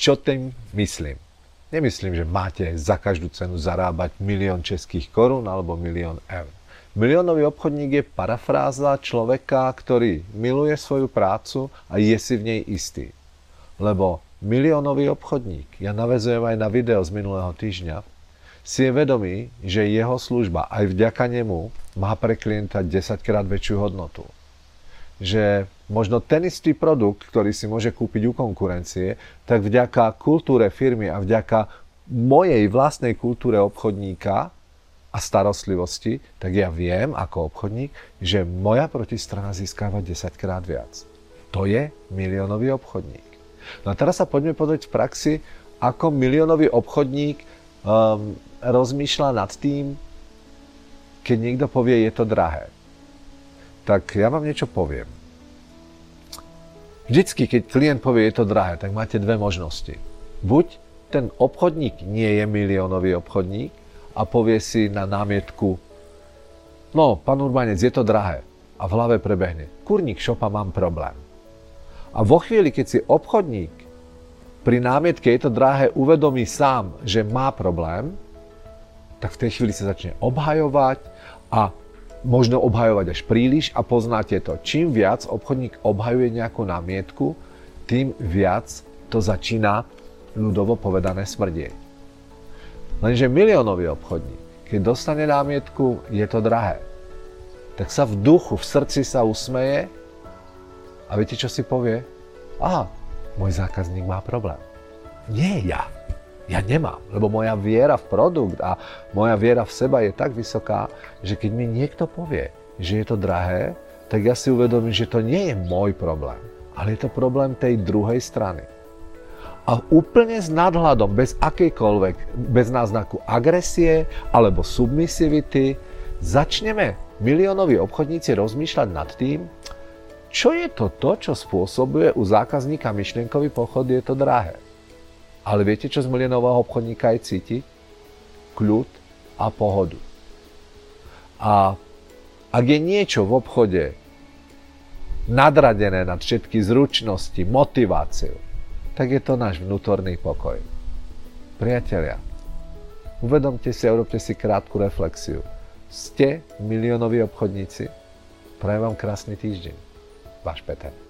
Čo tým myslím? Nemyslím, že máte za každú cenu zarábať milión českých korún alebo milión eur. Miliónový obchodník je parafráza človeka, ktorý miluje svoju prácu a je si v nej istý. Lebo miliónový obchodník, ja navezujem aj na video z minulého týždňa, si je vedomý, že jeho služba aj vďaka nemu má pre klienta 10 krát väčšiu hodnotu že možno ten istý produkt, ktorý si môže kúpiť u konkurencie, tak vďaka kultúre firmy a vďaka mojej vlastnej kultúre obchodníka a starostlivosti, tak ja viem ako obchodník, že moja protistrana získava 10 krát viac. To je miliónový obchodník. No a teraz sa poďme pozrieť v praxi, ako miliónový obchodník um, rozmýšľa nad tým, keď niekto povie, je to drahé tak ja vám niečo poviem. Vždycky, keď klient povie, je to drahé, tak máte dve možnosti. Buď ten obchodník nie je miliónový obchodník a povie si na námietku, no, pán Urbanec, je to drahé. A v hlave prebehne, kurník šopa, mám problém. A vo chvíli, keď si obchodník pri námietke je to drahé uvedomí sám, že má problém, tak v tej chvíli sa začne obhajovať a možno obhajovať až príliš a poznáte to. Čím viac obchodník obhajuje nejakú námietku, tým viac to začína ľudovo povedané smrdieť. Lenže miliónový obchodník, keď dostane námietku, je to drahé. Tak sa v duchu, v srdci sa usmeje a viete, čo si povie? Aha, môj zákazník má problém. Nie ja. Ja nemám, lebo moja viera v produkt a moja viera v seba je tak vysoká, že keď mi niekto povie, že je to drahé, tak ja si uvedomím, že to nie je môj problém, ale je to problém tej druhej strany. A úplne s nadhľadom, bez akejkoľvek, bez náznaku agresie alebo submisivity, začneme miliónoví obchodníci rozmýšľať nad tým, čo je to to, čo spôsobuje u zákazníka myšlienkový pochod, je to drahé. Ale viete, čo z milionového obchodníka aj cíti? Kľud a pohodu. A ak je niečo v obchode nadradené nad všetky zručnosti, motiváciu, tak je to náš vnútorný pokoj. Priatelia, uvedomte si a urobte si krátku reflexiu. Ste miliónoví obchodníci? Prajem vám krásny týždeň. Váš Peter.